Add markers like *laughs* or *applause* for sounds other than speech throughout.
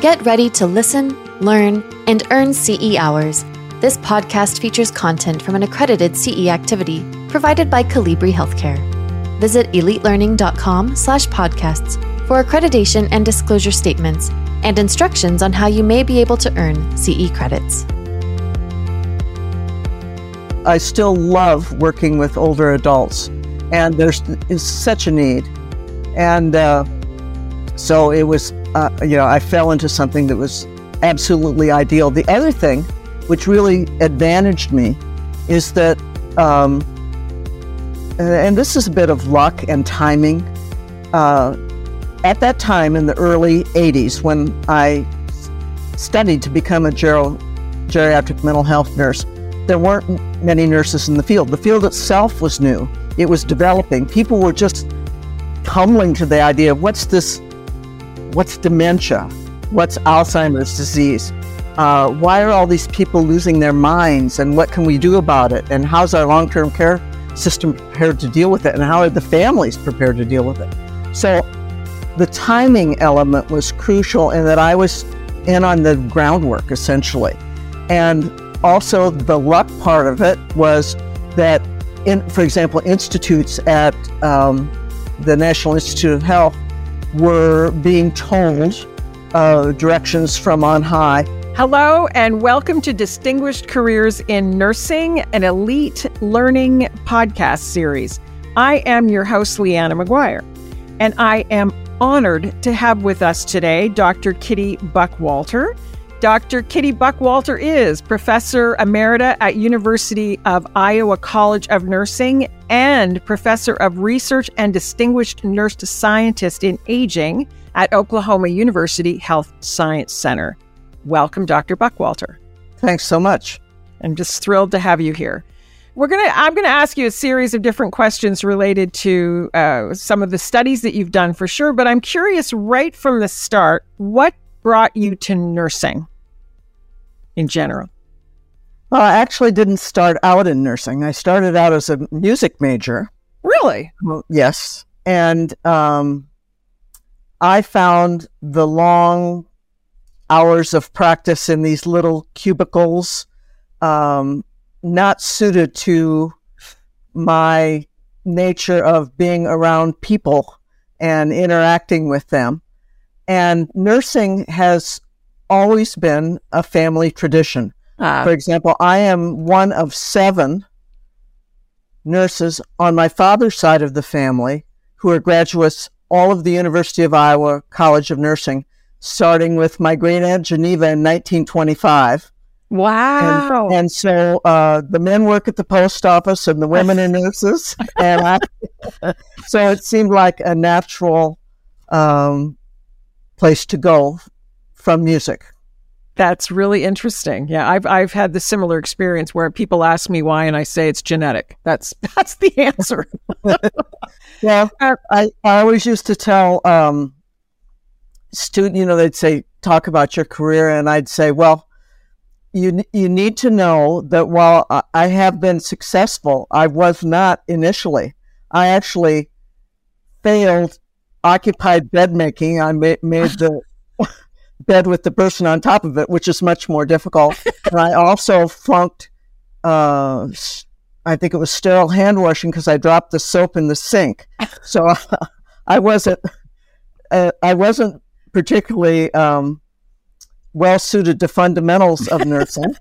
Get ready to listen, learn, and earn CE hours. This podcast features content from an accredited CE activity provided by Colibri Healthcare. Visit elitelearning.com/podcasts for accreditation and disclosure statements and instructions on how you may be able to earn CE credits. I still love working with older adults, and there's such a need, and uh, so it was. Uh, you know, I fell into something that was absolutely ideal. The other thing, which really advantaged me, is that, um, and this is a bit of luck and timing. Uh, at that time in the early 80s, when I studied to become a gero- geriatric mental health nurse, there weren't many nurses in the field. The field itself was new, it was developing. People were just tumbling to the idea of what's this, what's dementia, what's Alzheimer's disease. Uh, why are all these people losing their minds and what can we do about it? And how's our long term care system prepared to deal with it? And how are the families prepared to deal with it? So the timing element was crucial in that I was in on the groundwork essentially. And also, the luck part of it was that, in, for example, institutes at um, the National Institute of Health were being told uh, directions from on high. Hello, and welcome to Distinguished Careers in Nursing, an elite learning podcast series. I am your host, Leanna McGuire, and I am honored to have with us today Dr. Kitty Buckwalter. Dr. Kitty Buckwalter is Professor Emerita at University of Iowa College of Nursing and Professor of Research and Distinguished Nurse Scientist in Aging at Oklahoma University Health Science Center. Welcome, Dr. Buckwalter. Thanks so much. I'm just thrilled to have you here. We're gonna. I'm gonna ask you a series of different questions related to uh, some of the studies that you've done for sure. But I'm curious, right from the start, what brought you to nursing in general? Well, I actually didn't start out in nursing. I started out as a music major. Really? Well, yes. And um, I found the long hours of practice in these little cubicles um, not suited to my nature of being around people and interacting with them. And nursing has always been a family tradition. Ah. For example, I am one of seven nurses on my father's side of the family who are graduates all of the University of Iowa College of Nursing, starting with my great aunt Geneva in 1925. Wow. And, and so uh, the men work at the post office and the women are nurses. *laughs* and I, *laughs* so it seemed like a natural um, place to go from music. That's really interesting. Yeah, I've I've had the similar experience where people ask me why, and I say it's genetic. That's *laughs* that's the answer. *laughs* yeah, I, I always used to tell um, student, you know, they'd say talk about your career, and I'd say, well, you you need to know that while I have been successful, I was not initially. I actually failed occupied bed making. I made, made the bed with the person on top of it, which is much more difficult. *laughs* and I also flunked, uh, I think it was sterile hand washing because I dropped the soap in the sink. *laughs* So *laughs* I wasn't, uh, I wasn't particularly um, well suited to fundamentals of nursing,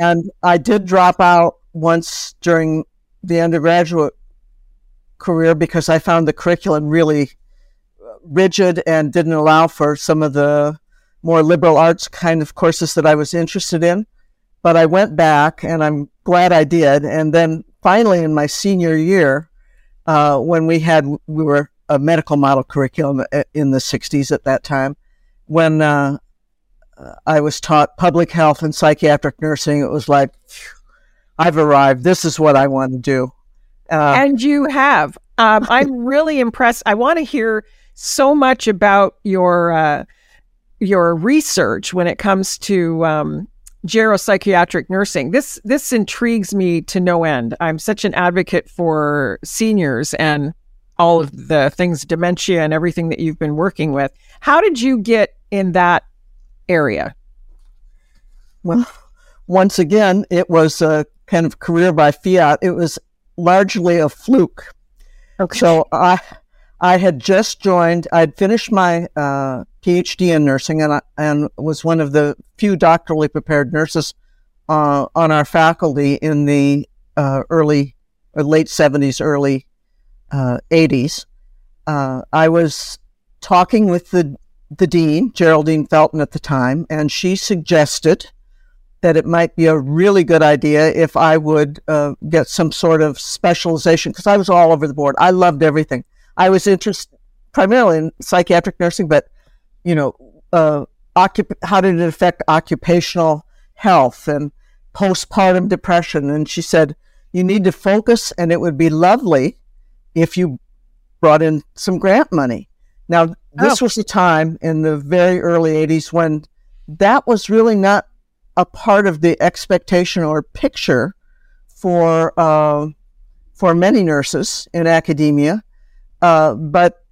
and I did drop out once during the undergraduate career because I found the curriculum really rigid and didn't allow for some of the more liberal arts kind of courses that I was interested in. But I went back and I'm glad I did. And then finally in my senior year, uh, when we had, we were a medical model curriculum in the 60s at that time, when uh, I was taught public health and psychiatric nursing, it was like, I've arrived. This is what I want to do. Uh, and you have. Um, I'm *laughs* really impressed. I want to hear so much about your uh, your research when it comes to um, geropsychiatric nursing. This this intrigues me to no end. I'm such an advocate for seniors and all of the things dementia and everything that you've been working with. How did you get in that area? Well, once again, it was a kind of career by fiat. It was largely a fluke. Okay. So I, I had just joined. I'd finished my uh, PhD in nursing, and I, and was one of the few doctorally prepared nurses uh, on our faculty in the uh, early or late seventies, early uh, eighties. Uh, I was talking with the the dean, Geraldine Felton, at the time, and she suggested that it might be a really good idea if I would uh, get some sort of specialization because I was all over the board. I loved everything. I was interested primarily in psychiatric nursing, but you know, uh, occup- how did it affect occupational health and postpartum depression? And she said, you need to focus, and it would be lovely if you brought in some grant money. Now, this oh. was a time in the very early 80s when that was really not a part of the expectation or picture for uh, for many nurses in academia. Uh, but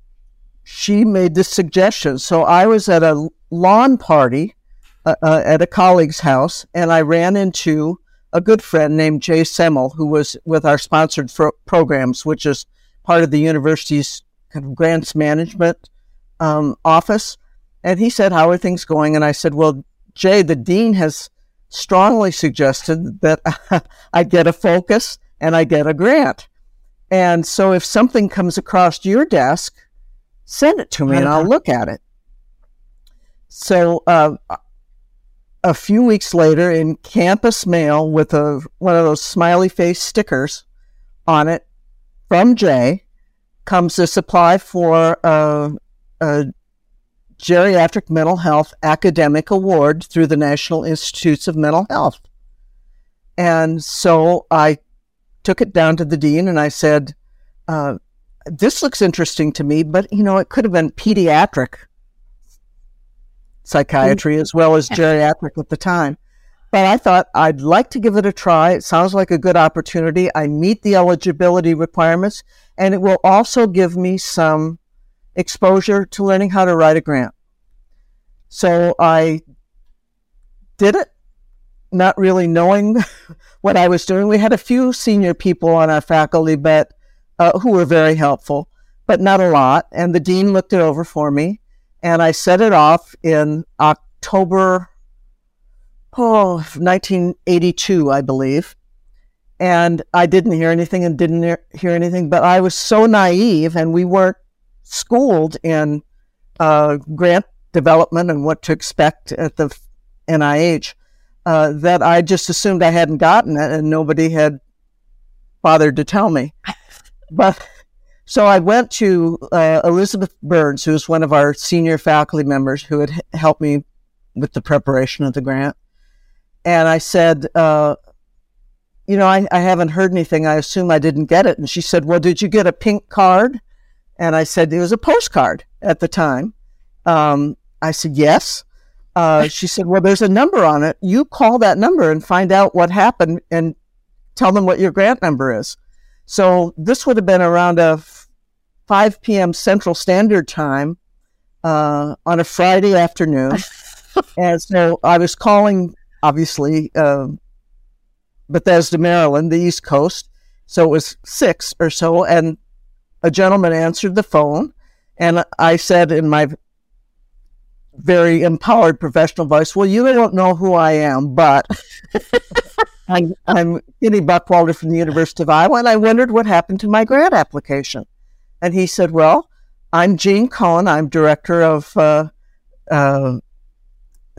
she made this suggestion. So I was at a lawn party uh, uh at a colleague's house, and I ran into a good friend named Jay Semmel, who was with our sponsored programs, which is part of the university's kind of grants management um, office. And he said, How are things going? And I said, Well, Jay, the dean has strongly suggested that *laughs* I get a focus and I get a grant. And so if something comes across your desk, send it to me and I'll look at it. So uh, a few weeks later, in campus mail with a one of those smiley face stickers on it from Jay, comes a supply for uh, a Geriatric Mental Health Academic Award through the National Institutes of Mental Health. And so I took it down to the dean and I said, uh, This looks interesting to me, but you know, it could have been pediatric psychiatry as well as geriatric at the time. But I thought I'd like to give it a try. It sounds like a good opportunity. I meet the eligibility requirements, and it will also give me some exposure to learning how to write a grant. So I did it, not really knowing *laughs* what I was doing. We had a few senior people on our faculty, but uh, who were very helpful, but not a lot. And the dean looked it over for me, and I set it off in October, oh, 1982, I believe. And I didn't hear anything and didn't hear anything, but I was so naive, and we weren't schooled in uh, grant development and what to expect at the NIH uh, that I just assumed I hadn't gotten it and nobody had bothered to tell me. *laughs* But so I went to uh, Elizabeth Burns, who was one of our senior faculty members who had helped me with the preparation of the grant. And I said, uh, you know, I, I haven't heard anything. I assume I didn't get it. And she said, well, did you get a pink card? And I said, it was a postcard at the time. Um, I said, yes. Uh, she said, well, there's a number on it. You call that number and find out what happened and tell them what your grant number is. So this would have been around a 5 p.m. Central Standard Time uh, on a Friday afternoon. *laughs* and so I was calling, obviously, uh, Bethesda, Maryland, the East Coast. So it was six or so. And a gentleman answered the phone. And I said in my very empowered professional voice, Well, you don't know who I am, but *laughs* I'm, I'm Kitty Buckwalter from the University of Iowa, and I wondered what happened to my grant application. And he said, Well, I'm Gene Cohen. I'm director of uh, uh,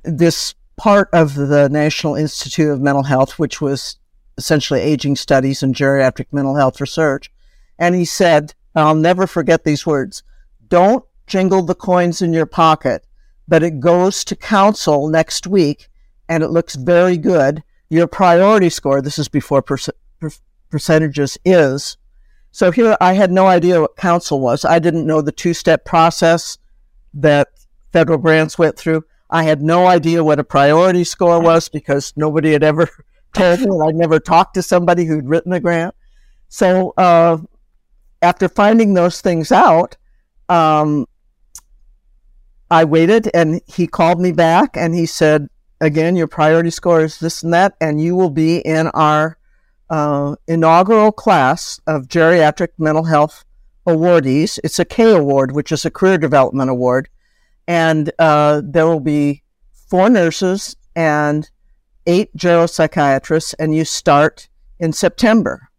this part of the National Institute of Mental Health, which was essentially aging studies and geriatric mental health research. And he said, I'll never forget these words don't jingle the coins in your pocket but it goes to council next week and it looks very good. Your priority score, this is before per- per- percentages, is. So here I had no idea what council was. I didn't know the two step process that federal grants went through. I had no idea what a priority score was because nobody had ever *laughs* told me. and I'd never talked to somebody who'd written a grant. So uh, after finding those things out, um, I waited and he called me back and he said, again, your priority score is this and that, and you will be in our uh, inaugural class of geriatric mental health awardees. It's a K award, which is a career development award. And uh, there will be four nurses and eight geropsychiatrists, and you start in September.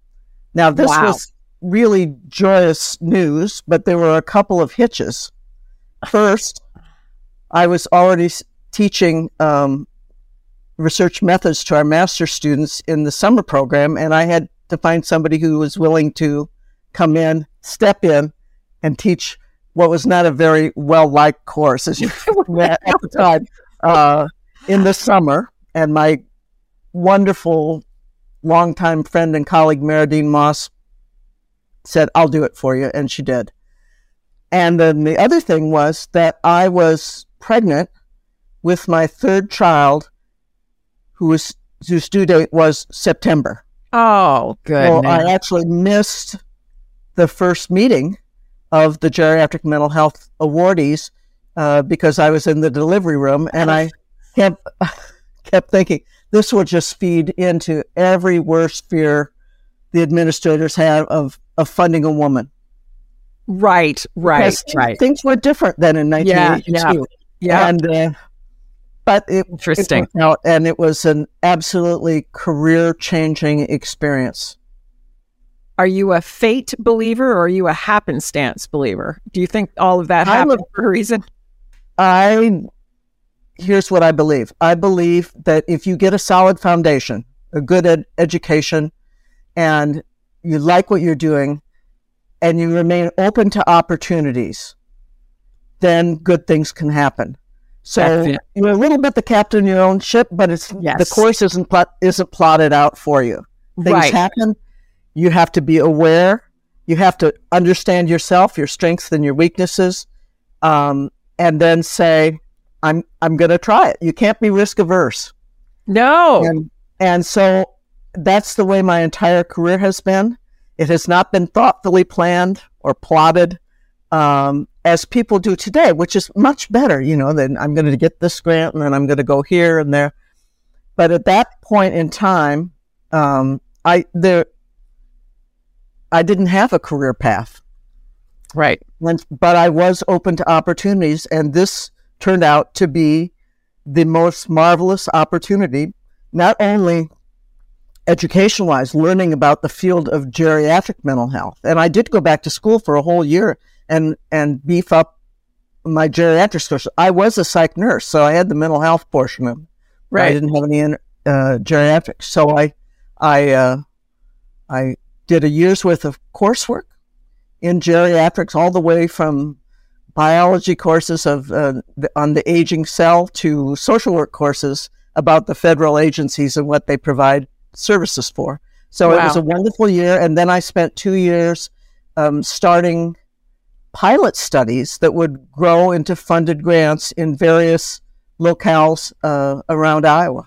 Now, this Wow. was really joyous news, but there were a couple of hitches. First, I was already teaching um, research methods to our master students in the summer program, and I had to find somebody who was willing to come in, step in, and teach what was not a very well liked course, as you *laughs* at the time, uh, in the summer. And my wonderful longtime friend and colleague, Meridine Moss, said, I'll do it for you. And she did. And then the other thing was that I was pregnant with my third child, who was whose due date was September. Oh, good. Well, I actually missed the first meeting of the geriatric mental health awardees uh, because I was in the delivery room, and I kept *laughs* kept thinking this will just feed into every worst fear the administrators have of of funding a woman. right, right, Because right. Things were different then in Yeah, 1982, yeah. and uh, but it, it Interesting. worked out, and it was an absolutely career changing experience. Are you a fate believer or are you a happenstance believer? Do you think all of that I'm a- happened for a reason? I here's what I believe. I believe that if you get a solid foundation, a good ed- education, and you like what you're doing, and you remain open to opportunities, then good things can happen. So you're a little bit the captain of your own ship, but it's the course isn't plot, isn't plotted out for you. Things Right. happen. You have to be aware. You have to understand yourself, your strengths and your weaknesses, um, and then say, "I'm I'm going to try it." You can't be risk averse, No. and and so that's the way my entire career has been. It has not been thoughtfully planned or plotted, um, as people do today, which is much better. You know, then I'm going to get this grant, and then I'm going to go here and there. But at that point in time, um, I there I didn't have a career path. right. When, but I was open to opportunities, and this turned out to be the most marvelous opportunity, not only education wise, learning about the field of geriatric mental health. And I did go back to school for a whole year and, and beef up my geriatrics course. I was a psych nurse, so I had the mental health portion of it. I didn't have any uh, geriatrics. So I, I, uh, I did a year's worth of coursework in geriatrics, all the way from biology courses of uh, the, on the aging cell to social work courses about the federal agencies and what they provide services for. So it was a wonderful year, and then I spent two years um, starting pilot studies that would grow into funded grants in various locales uh, around Iowa.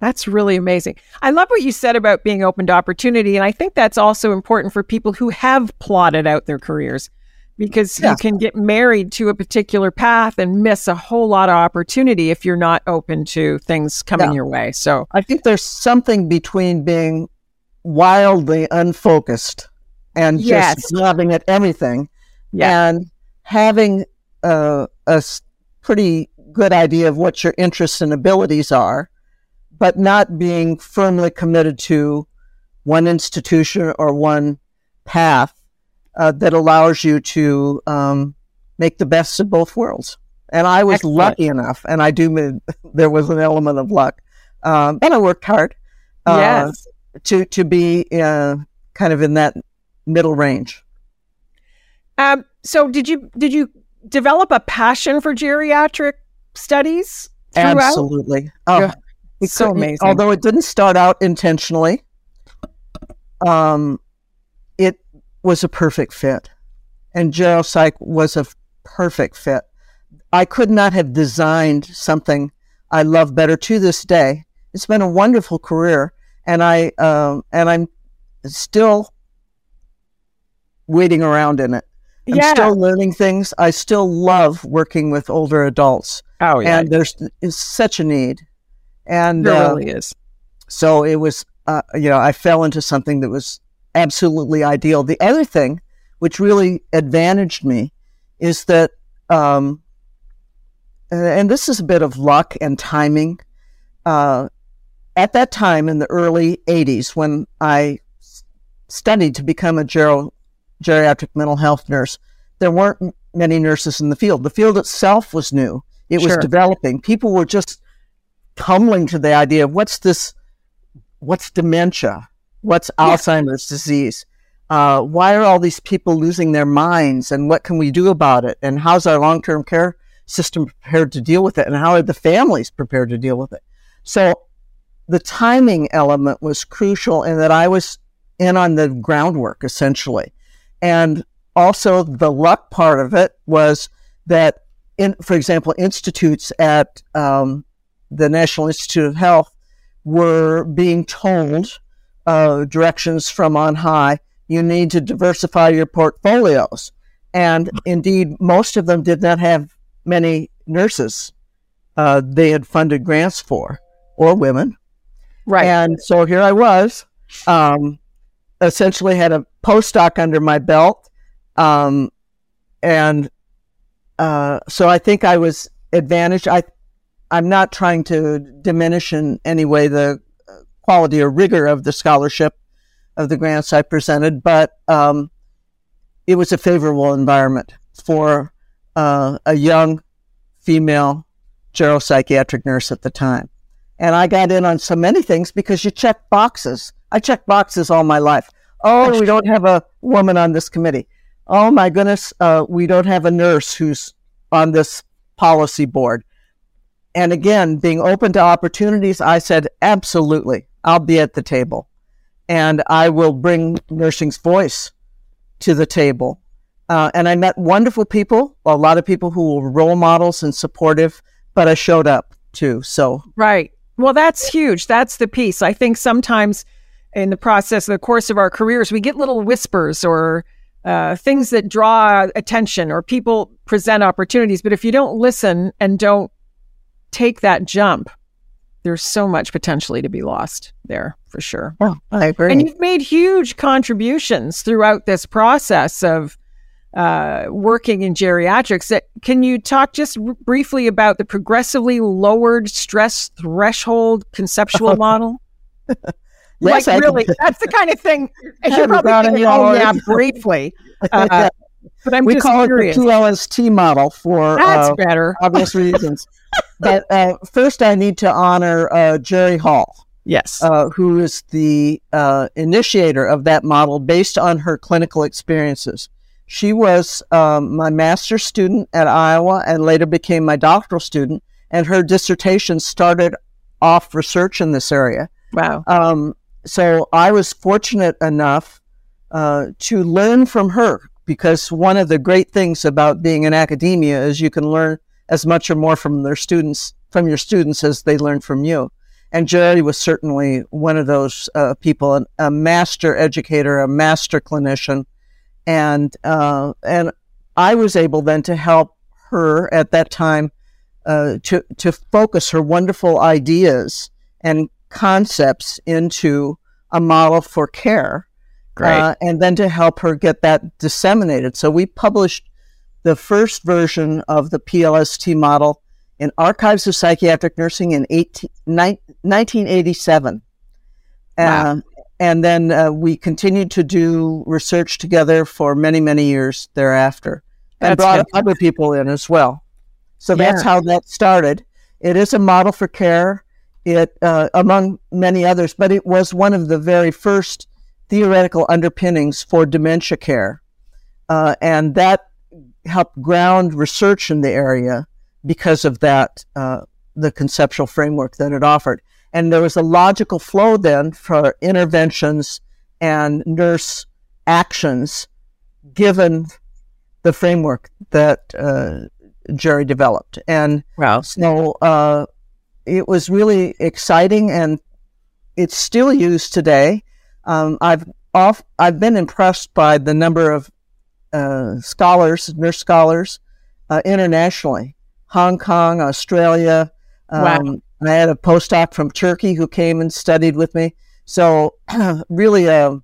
That's really amazing. I love what you said about being open to opportunity. And I think that's also important for people who have plotted out their careers because you can get married to a particular path and miss a whole lot of opportunity if you're not open to things coming Yeah. your way. So, I think there's something between being wildly unfocused and Yes. just grabbing at everything yeah. and having uh, a pretty good idea of what your interests and abilities are, but not being firmly committed to one institution or one path uh, that allows you to um, make the best of both worlds. And I was Excellent. lucky enough, and I do. mean *laughs* There was an element of luck, um, but I worked hard uh, yes. to to be uh, kind of in that middle range. Um, so did you did you develop a passion for geriatric studies throughout? Absolutely. Oh, Yeah. it So amazing. Although it didn't start out intentionally, um, it was a perfect fit. And Geropsych was a perfect fit. I could not have designed something I love better to this day. It's been a wonderful career, and I um, and I'm still waiting around in it. I'm Yeah. still learning things. I still love working with older adults, Oh, yeah. and there's is such a need. And there uh, really is. so it was, uh, you know, I fell into something that was absolutely ideal. The other thing, which really advantaged me, is that, um, and- and this is a bit of luck and timing. Uh, at that time in the early 80s, when I studied to become a gero- geriatric mental health nurse, there weren't many nurses in the field. The field itself was new, it Sure. was developing. People were just tumbling to the idea of what's this what's dementia? What's alzheimer's disease? Uh, why are all these people losing their minds and what can we do about it? And how's our long-term care system prepared to deal with it? And how are the families prepared to deal with it? So the timing element was crucial in that i was in on the groundwork essentially and also the luck part of it was that in for example institutes at um, the National Institute of Health were being told uh, directions from on high. You need to diversify your portfolios. And indeed, most of them did not have many nurses uh, they had funded grants for or women. Right. And so here I was, um, essentially had a postdoc under my belt. Um, and uh, so I think I was advantaged. I, I'm not trying to diminish in any way the uh, quality or rigor of the scholarship of the grants I presented, but um, it was a favorable environment for uh, a young female geropsychiatric nurse at the time. And I got in on so many things because you check boxes. I checked boxes all my life. Oh, we don't have a woman on this committee. Oh my goodness, uh, we don't have a nurse who's on this policy board. And again, being open to opportunities, I said, absolutely, I'll be at the table and I will bring nursing's voice to the table. Uh, and I met wonderful people, a lot of people who were role models and supportive, but I showed up too. So Right. Well, that's huge. That's the piece. I think sometimes in the process, the course of our careers, we get little whispers or uh, things that draw attention or people present opportunities. But if you don't listen and don't take that jump, there's so much potentially to be lost there for sure. I agree. And you've made huge contributions throughout this process of uh, working in geriatrics. That can you talk just r- briefly about the progressively lowered stress threshold conceptual *laughs* model? *laughs* Yes, I like can- really, that's the kind of thing. And you're probably thinking, oh yeah, briefly. *laughs* Uh, but I'm we just call curious. it the PLST model for That's uh, better. obvious reasons. *laughs* But uh, first, I need to honor uh, Geri Hall. Yes. uh, who is the uh, initiator of that model based on her clinical experiences. She was um, my master's student at Iowa and later became my doctoral student, and her dissertation started off research in this area. wow. Um, so I was fortunate enough uh, to learn from her because one of the great things about being in academia is you can learn as much or more from their students, from your students as they learn from you. And Geri was certainly one of those uh, people, an, a master educator, a master clinician, and uh, and I was able then to help her at that time uh, to to focus her wonderful ideas and concepts into a model for care, Great. uh, and then to help her get that disseminated. So we published the first version of the PLST model in Archives of Psychiatric Nursing in 18, nine- 1987. Wow. Um, and then uh, we continued to do research together for many, many years thereafter and That's brought fantastic. other people in as well. So that's Yeah. how that started. It is a model for care, it uh, among many others, but it was one of the very first theoretical underpinnings for dementia care, uh, and that helped ground research in the area because of that uh, the conceptual framework that it offered. And there was a logical flow then for interventions and nurse actions given the framework that uh, Geri developed. And Wow. so uh, it was really exciting, and it's still used today. Um, I've off, I've been impressed by the number of uh, scholars, nurse scholars, uh, internationally, Hong Kong, Australia. Um, wow. I had a postdoc from Turkey who came and studied with me. So *clears throat* really a,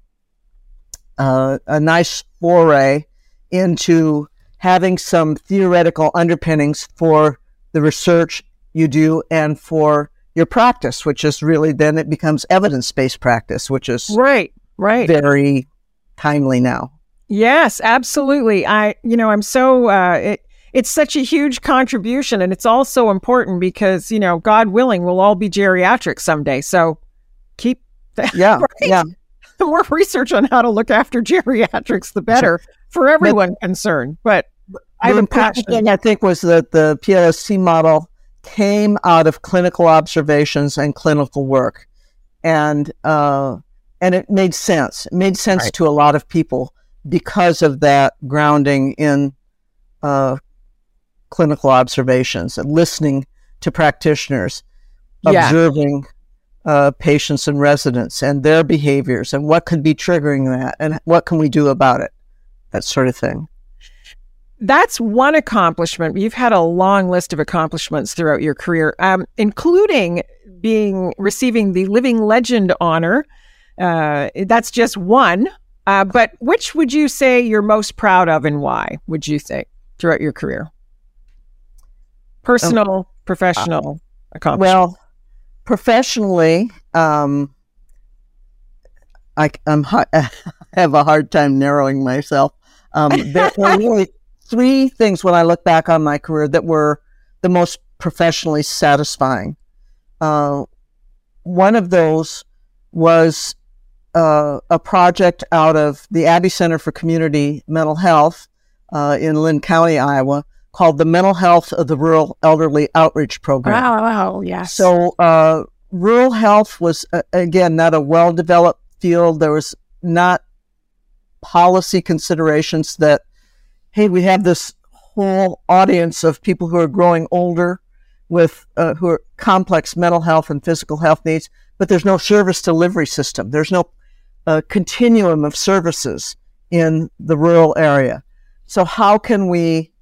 a, a nice foray into having some theoretical underpinnings for the research you do and for your practice, which is really then it becomes evidence based practice, which is right, right, very timely now. Yes, absolutely. I, you know, I'm so uh, it, it's such a huge contribution, and it's also important because you know, God willing, we'll all be geriatrics someday. So keep *laughs* that. Yeah, right? yeah. *laughs* The more research on how to look after *laughs* geriatrics, the better sure. for everyone but, concerned. But I have a passion. thing I think was that the PLST model came out of clinical observations and clinical work, and uh, and it made sense. It made sense right. to a lot of people because of that grounding in uh, clinical observations and listening to practitioners, yeah. observing uh, patients and residents and their behaviors and what could be triggering that and what can we do about it, that sort of thing that's one accomplishment. You've had a long list of accomplishments throughout your career, um, including being receiving the Living Legend honor. Uh, that's just one. Uh, but which would you say you're most proud of, and why? Would you say throughout your career? Personal, um, professional uh, accomplishment. Well, professionally, um, I, am *laughs* I have a hard time narrowing myself. Um, there, there really three things when I look back on my career that were the most professionally satisfying. Uh, one of those was uh, a project out of the Abbe Center for Community Mental Health uh, in Linn County, Iowa, called the Mental Health of the Rural Elderly Outreach Program. Wow, wow yes. So, uh, rural health was, uh, again, not a well developed field. There was not policy considerations that hey, we have this whole audience of people who are growing older with uh, who are complex mental health and physical health needs, but there's no service delivery system. There's no uh, continuum of services in the rural area. So how can we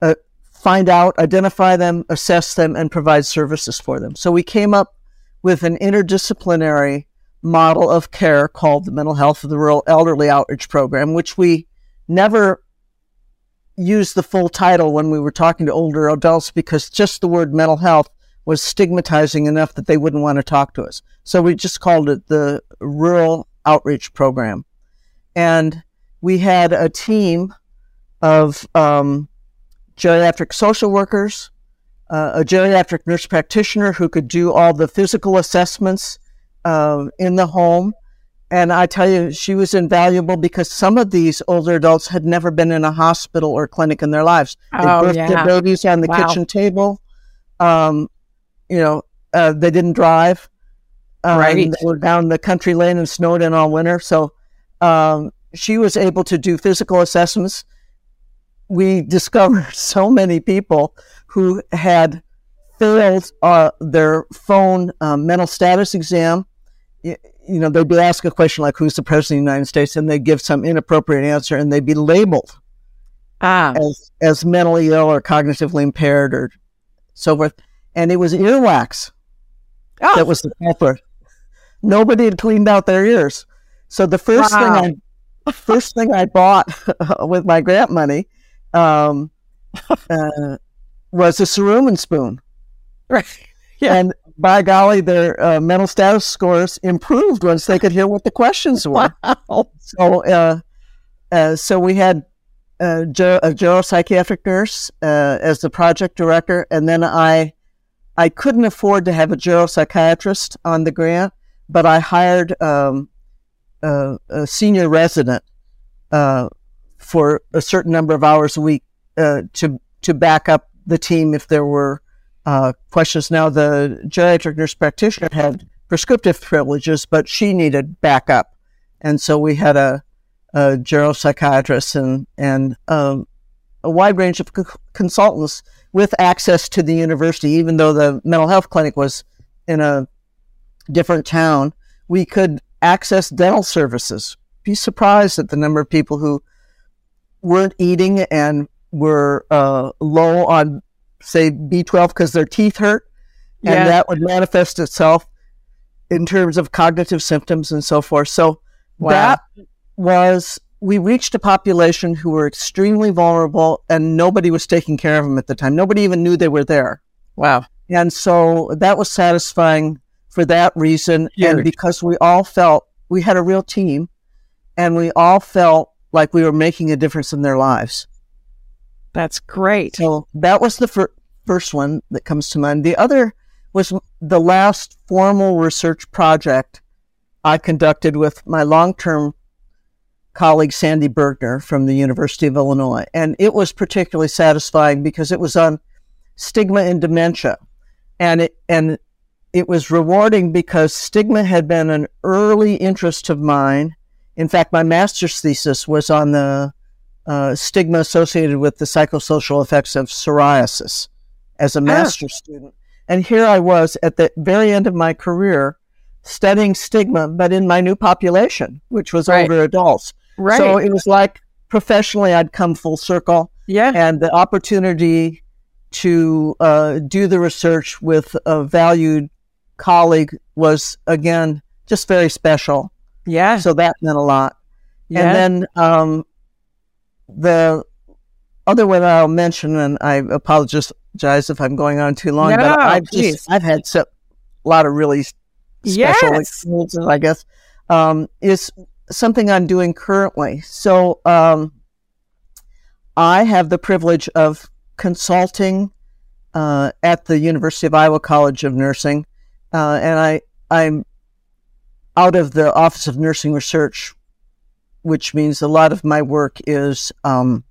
uh, find out, identify them, assess them, and provide services for them? So we came up with an interdisciplinary model of care called the Mental Health of the Rural Elderly Outreach Program, which we never use the full title when we were talking to older adults because just the word mental health was stigmatizing enough that they wouldn't want to talk to us. So we just called it the Rural Outreach Program. And we had a team of um, geriatric social workers, uh, a geriatric nurse practitioner who could do all the physical assessments uh, in the home, and I tell you, she was invaluable because some of these older adults had never been in a hospital or clinic in their lives. They oh, birthed yeah. their babies on the wow. kitchen table. Um, you know, uh, they didn't drive. Um, right. They were down the country lane and snowed in all winter. So um, she was able to do physical assessments. We discovered *laughs* so many people who had failed uh, their phone um, mental status exam you know, they'd be asked a question like, who's the president of the United States? And they'd give some inappropriate answer and they'd be labeled ah. as, as mentally ill or cognitively impaired or so forth. And it was earwax oh. that was the culprit. Nobody had cleaned out their ears. So the first wow. thing I, first thing I bought *laughs* with my grant money, um, *laughs* uh, was a cerumen spoon. Right. *laughs* Yeah. And by golly, their uh, mental status scores improved once they could hear what the questions were. *laughs* Wow. So, uh, uh, so we had a, a neuropsychiatric nurse uh, as the project director, and then I, I couldn't afford to have a neuropsychiatrist on the grant, but I hired um, a, a, senior resident uh, for a certain number of hours a week uh, to to back up the team if there were uh, questions. Now, the geriatric nurse practitioner had prescriptive privileges, but she needed backup. And so we had a, a geropsychiatrist and, and um, a wide range of consultants with access to the university, even though the mental health clinic was in a different town. We could access dental services. Be surprised at the number of people who weren't eating and were uh, low on, say, B12 because their teeth hurt. And Yeah. that would manifest itself in terms of cognitive symptoms and so forth. So Wow. that was, we reached a population who were extremely vulnerable and nobody was taking care of them at the time. Nobody even knew they were there. Wow. And so that was satisfying for that reason. And because we all felt we had a real team and we all felt like we were making a difference in their lives. That's great. So that was the fir- first one that comes to mind. The other was the last formal research project I conducted with my long term colleague, Sandy Burgener from the University of Illinois. And it was particularly satisfying because it was on stigma and dementia. And it, and it was rewarding because stigma had been an early interest of mine. In fact, my master's thesis was on the uh, stigma associated with the psychosocial effects of psoriasis as a master's student. And here I was at the very end of my career studying stigma, but in my new population, which was Right. older adults. right. So it was like professionally, I'd come full circle yeah. and the opportunity to uh, do the research with a valued colleague was again just very special. Yeah. So that meant a lot. yeah. And then um, the other one I'll mention, and I apologize if I'm going on too long, No, but I've just I've had so, a lot of really special Yes. experiences, I guess, um, is something I'm doing currently. So um, I have the privilege of consulting uh, at the University of Iowa College of Nursing, uh, and I I'm out of the Office of Nursing Research, which means a lot of my work is um,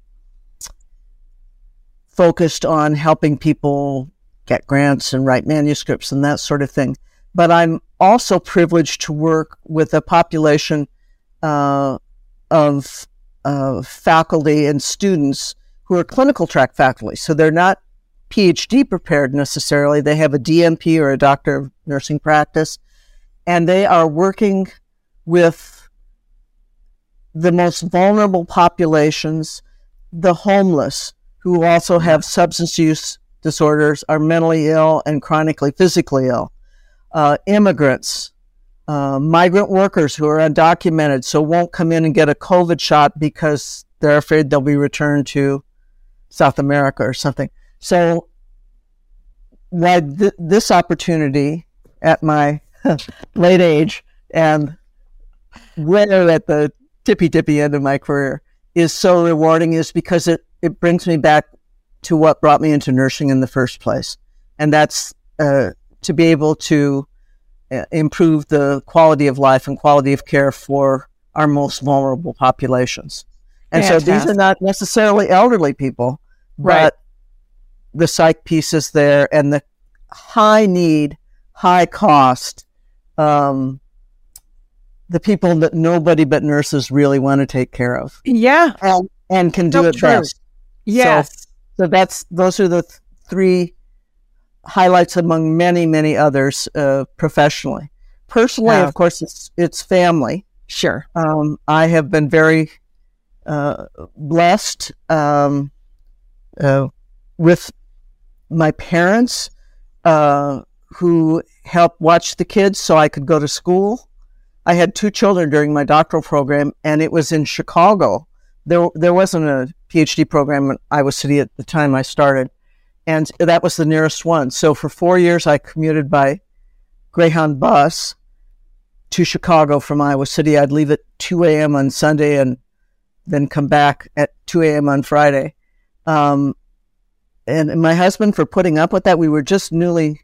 focused on helping people get grants and write manuscripts and that sort of thing. But I'm also privileged to work with a population uh, of uh, faculty and students who are clinical track faculty. So they're not PhD prepared necessarily. They have a DNP or a doctor of nursing practice, and they are working with the most vulnerable populations, the homeless, who also have substance use disorders, are mentally ill and chronically physically ill, uh, immigrants, uh, migrant workers who are undocumented, so won't come in and get a COVID shot because they're afraid they'll be returned to South America or something. So, why th- this opportunity at my *laughs* late age and right at the tippy tippy end of my career is so rewarding is because it, it brings me back to what brought me into nursing in the first place. And that's uh, to be able to uh, improve the quality of life and quality of care for our most vulnerable populations. And so these are not necessarily elderly people, Right. but the psych piece is there and the high need, high cost, um, the people that nobody but nurses really want to take care of yeah. and, and can do So it true. best. Yes. So that's those are the th- three highlights among many, many others uh, professionally. Personally, Yeah. of course, it's it's family. sure. Um, I have been very uh, blessed um, uh, with my parents uh, who helped watch the kids so I could go to school. I had two children during my doctoral program, and it was in Chicago. There, there wasn't a PhD program in Iowa City at the time I started, and that was the nearest one. So for four years, I commuted by Greyhound bus to Chicago from Iowa City. I'd leave at 2 a.m. on Sunday and then come back at 2 a.m. on Friday. Um, and my husband for putting up with that. We were just newly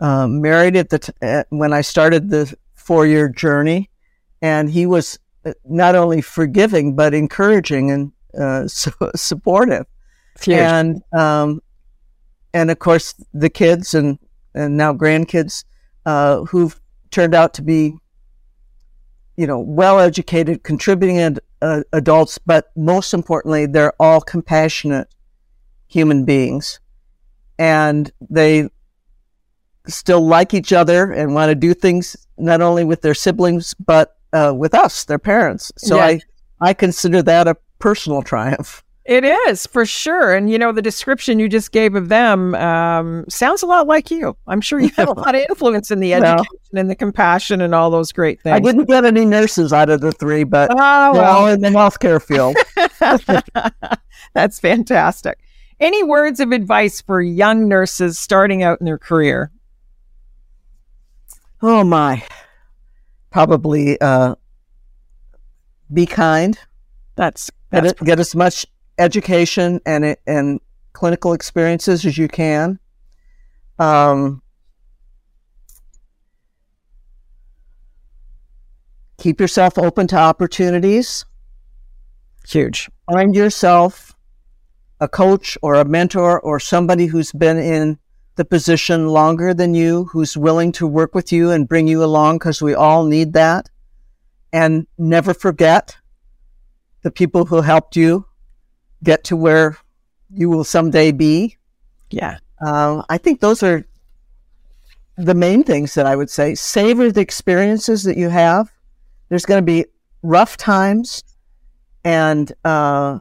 um, married at the t- when I started the four year journey, and he was uh, not only forgiving but encouraging and uh, *laughs* so supportive. Huge. And um, and of course the kids and and now grandkids uh, who've turned out to be you know well educated, contributing ad, uh, adults, but most importantly, they're all compassionate human beings, and they still like each other and want to do things not only with their siblings but uh, with us, their parents. So Yeah. I I consider that a personal triumph. It is for sure. And you know, the description you just gave of them um, sounds a lot like you. I'm sure you had a *laughs* lot of influence in the education well, and the compassion and all those great things. I didn't get any nurses out of the three, but oh, well. all in the healthcare field. *laughs* That's fantastic. Any words of advice for young nurses starting out in their career? Oh my. Probably uh, be kind. That's, that's get, get as much education and and clinical experiences as you can. Um, keep yourself open to opportunities. Huge. Find yourself a coach or a mentor or somebody who's been in the position longer than you, who's willing to work with you and bring you along because we all need that. And never forget the people who helped you get to where you will someday be. Yeah. Uh, I think those are the main things that I would say. Savor the experiences that you have. There's going to be rough times and uh,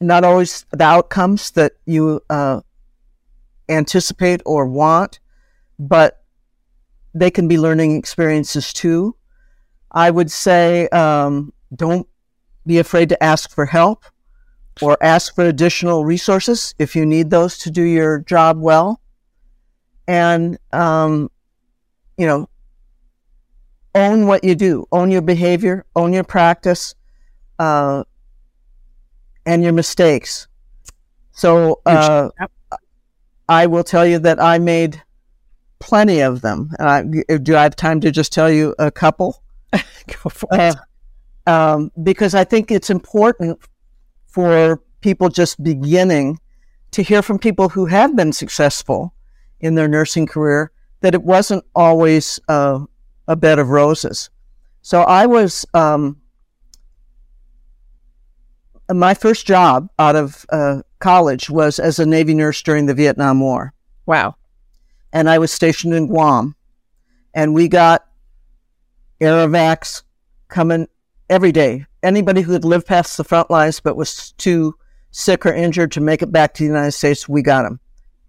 not always the outcomes that you uh, anticipate or want, but they can be learning experiences too. I would say um, don't be afraid to ask for help or ask for additional resources if you need those to do your job well. And, um, you know, own what you do, own your behavior, own your practice, uh, and your mistakes. So, uh, I will tell you that I made plenty of them. And I, do I have time to just tell you a couple? *laughs* Go for it. Uh, um, because I think it's important for people just beginning to hear from people who have been successful in their nursing career that it wasn't always uh, a bed of roses. So I was, um, my first job out of uh, college was as a Navy nurse during the Vietnam War. Wow. And I was stationed in Guam. And we got air coming every day anybody who had lived past the front lines but was too sick or injured to make it back to the United States, we got them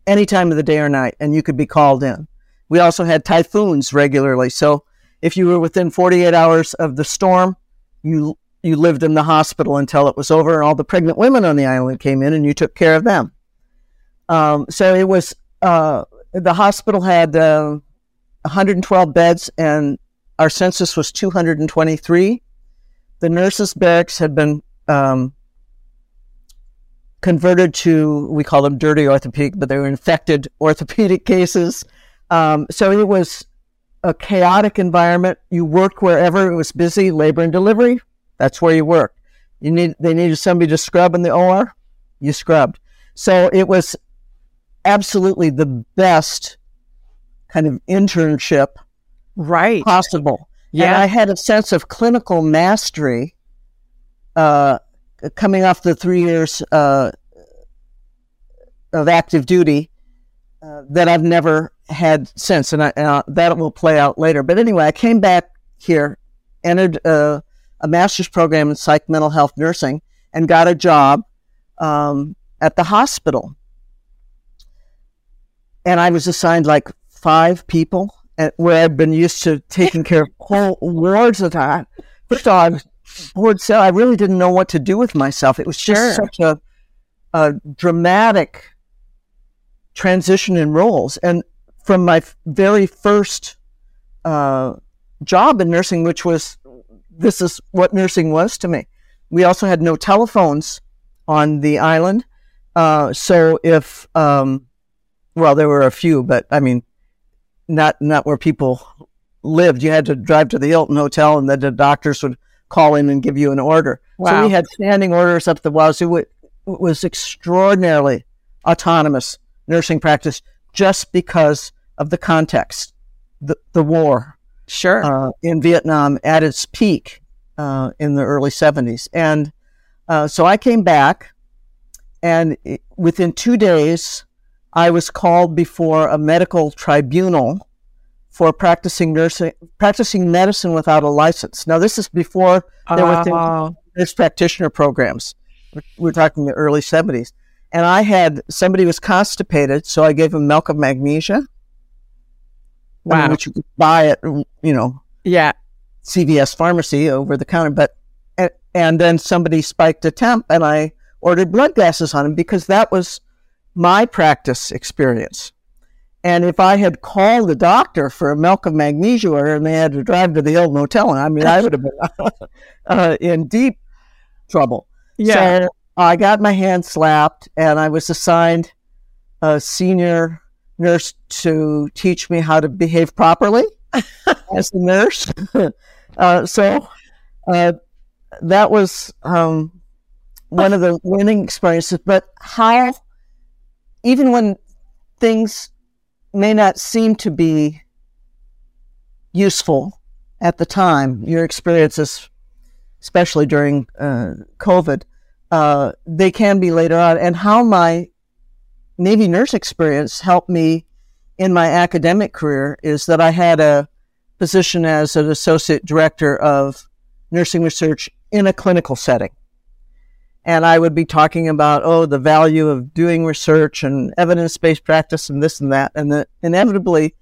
any time of the day or night, and you could be called in. We also had typhoons regularly, so if you were within 48 hours of the storm, you you lived in the hospital until it was over, and all the pregnant women on the island came in, and you took care of them. Um, so it was uh, the hospital had uh, 112 beds, and our census was 223 the nurses' barracks had been um, converted to, we call them dirty orthopedic, but they were infected *laughs* orthopedic cases. Um, so it was a chaotic environment. You worked wherever it was busy, labor and delivery. That's where you worked. You need, they needed somebody to scrub in the OR. You scrubbed. So it was absolutely the best kind of internship right possible. Yeah. And I had a sense of clinical mastery uh, coming off the three years uh, of active duty uh, that I've never had since. And, I, and that will play out later. But anyway, I came back here, entered a, a master's program in psych mental health nursing, and got a job um, at the hospital. And I was assigned like five people where I've been used to taking care of whole wards of that. First of all, I was bored so I really didn't know what to do with myself. It was just sure. such a, a dramatic transition in roles. And from my very first uh, job in nursing, which was this is what nursing was to me. We also had no telephones on the island. Uh, so if, um, well, there were a few, but I mean, not not where people lived. You had to drive to the Hilton Hotel, and then the doctors would call in and give you an order. Wow. So we had standing orders up the wazoo. It, it was extraordinarily autonomous nursing practice just because of the context, the the war, sure, uh, in Vietnam at its peak uh, in the early seventies, and uh, so I came back, and within two days I was called before a medical tribunal for practicing nursing, practicing medicine without a license. Now, this is before there were things, nurse practitioner programs. We're, we're talking the early 70s. And I had somebody was constipated, so I gave him milk of magnesia. Wow. Which you could buy at, you know, Yeah. CVS pharmacy over the counter. But, and, and then somebody spiked a temp and I ordered blood gases on him because that was my practice experience. And if I had called the doctor for a milk of magnesia order and they had to drive to the Hilton Hotel, I mean, I would have been *laughs* uh, in deep trouble. Yeah. So I got my hand slapped and I was assigned a senior nurse to teach me how to behave properly *laughs* as a nurse. *laughs* uh, so uh, that was um, one of the learning experiences. But how, even when things may not seem to be useful at the time, your experiences, especially during uh, COVID, uh, they can be later on. And how my Navy nurse experience helped me in my academic career is that I had a position as an associate director of nursing research in a clinical setting. And I would be talking about, oh, the value of doing research and evidence based practice and this and that. And inevitably,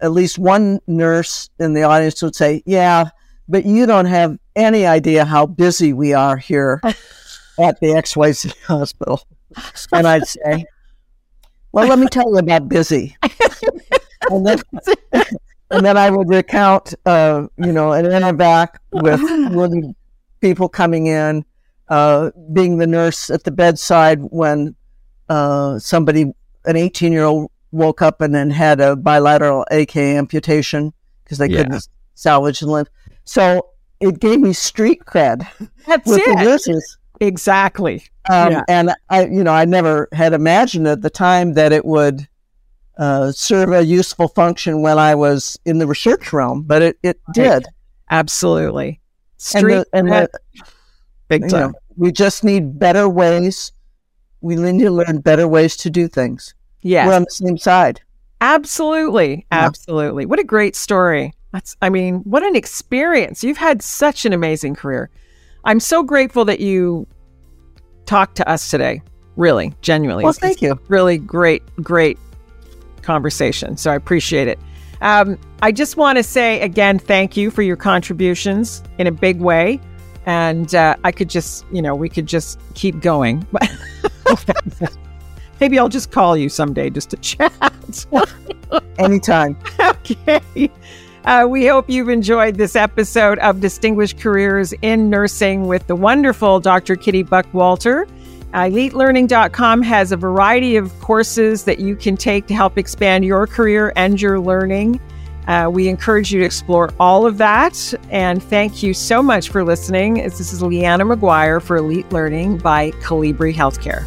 at least one nurse in the audience would say, yeah, but you don't have any idea how busy we are here *laughs* at the XYZ hospital. And I'd say, well, let me tell you about busy. *laughs* and, then, and then I would recount, uh, you know, and then I'm back with *sighs* people coming in, uh, being the nurse at the bedside when uh, somebody, an 18 year old, woke up and then had a bilateral AK amputation because they Yeah. couldn't salvage the limb. So it gave me street cred That's with the it. nurses. Exactly. Um, Yeah. And I, you know, I never had imagined at the time that it would uh, serve a useful function when I was in the research realm, but it, it did. Absolutely. And, Street the, and the, big time. know, we just need better ways. We need to learn better ways to do things. yes. We're on the same side. Absolutely. Yeah. Absolutely. What a great story. That's I mean, what an experience. You've had such an amazing career. I'm so grateful that you talked to us today. Really, genuinely. Well, thank you. really great, great conversation. So I appreciate it. Um, I just want to say again, thank you for your contributions in a big way. And uh, I could just, you know, we could just keep going. *laughs* Maybe I'll just call you someday just to chat. *laughs* Anytime. *laughs* okay. Uh, we hope you've enjoyed this episode of Distinguished Careers in Nursing with the wonderful Dr. Kitty Buckwalter. EliteLearning.com has a variety of courses that you can take to help expand your career and your learning. Uh, we encourage you to explore all of that. And thank you so much for listening. This is Leanna McGuire for Elite Learning by Colibri Healthcare.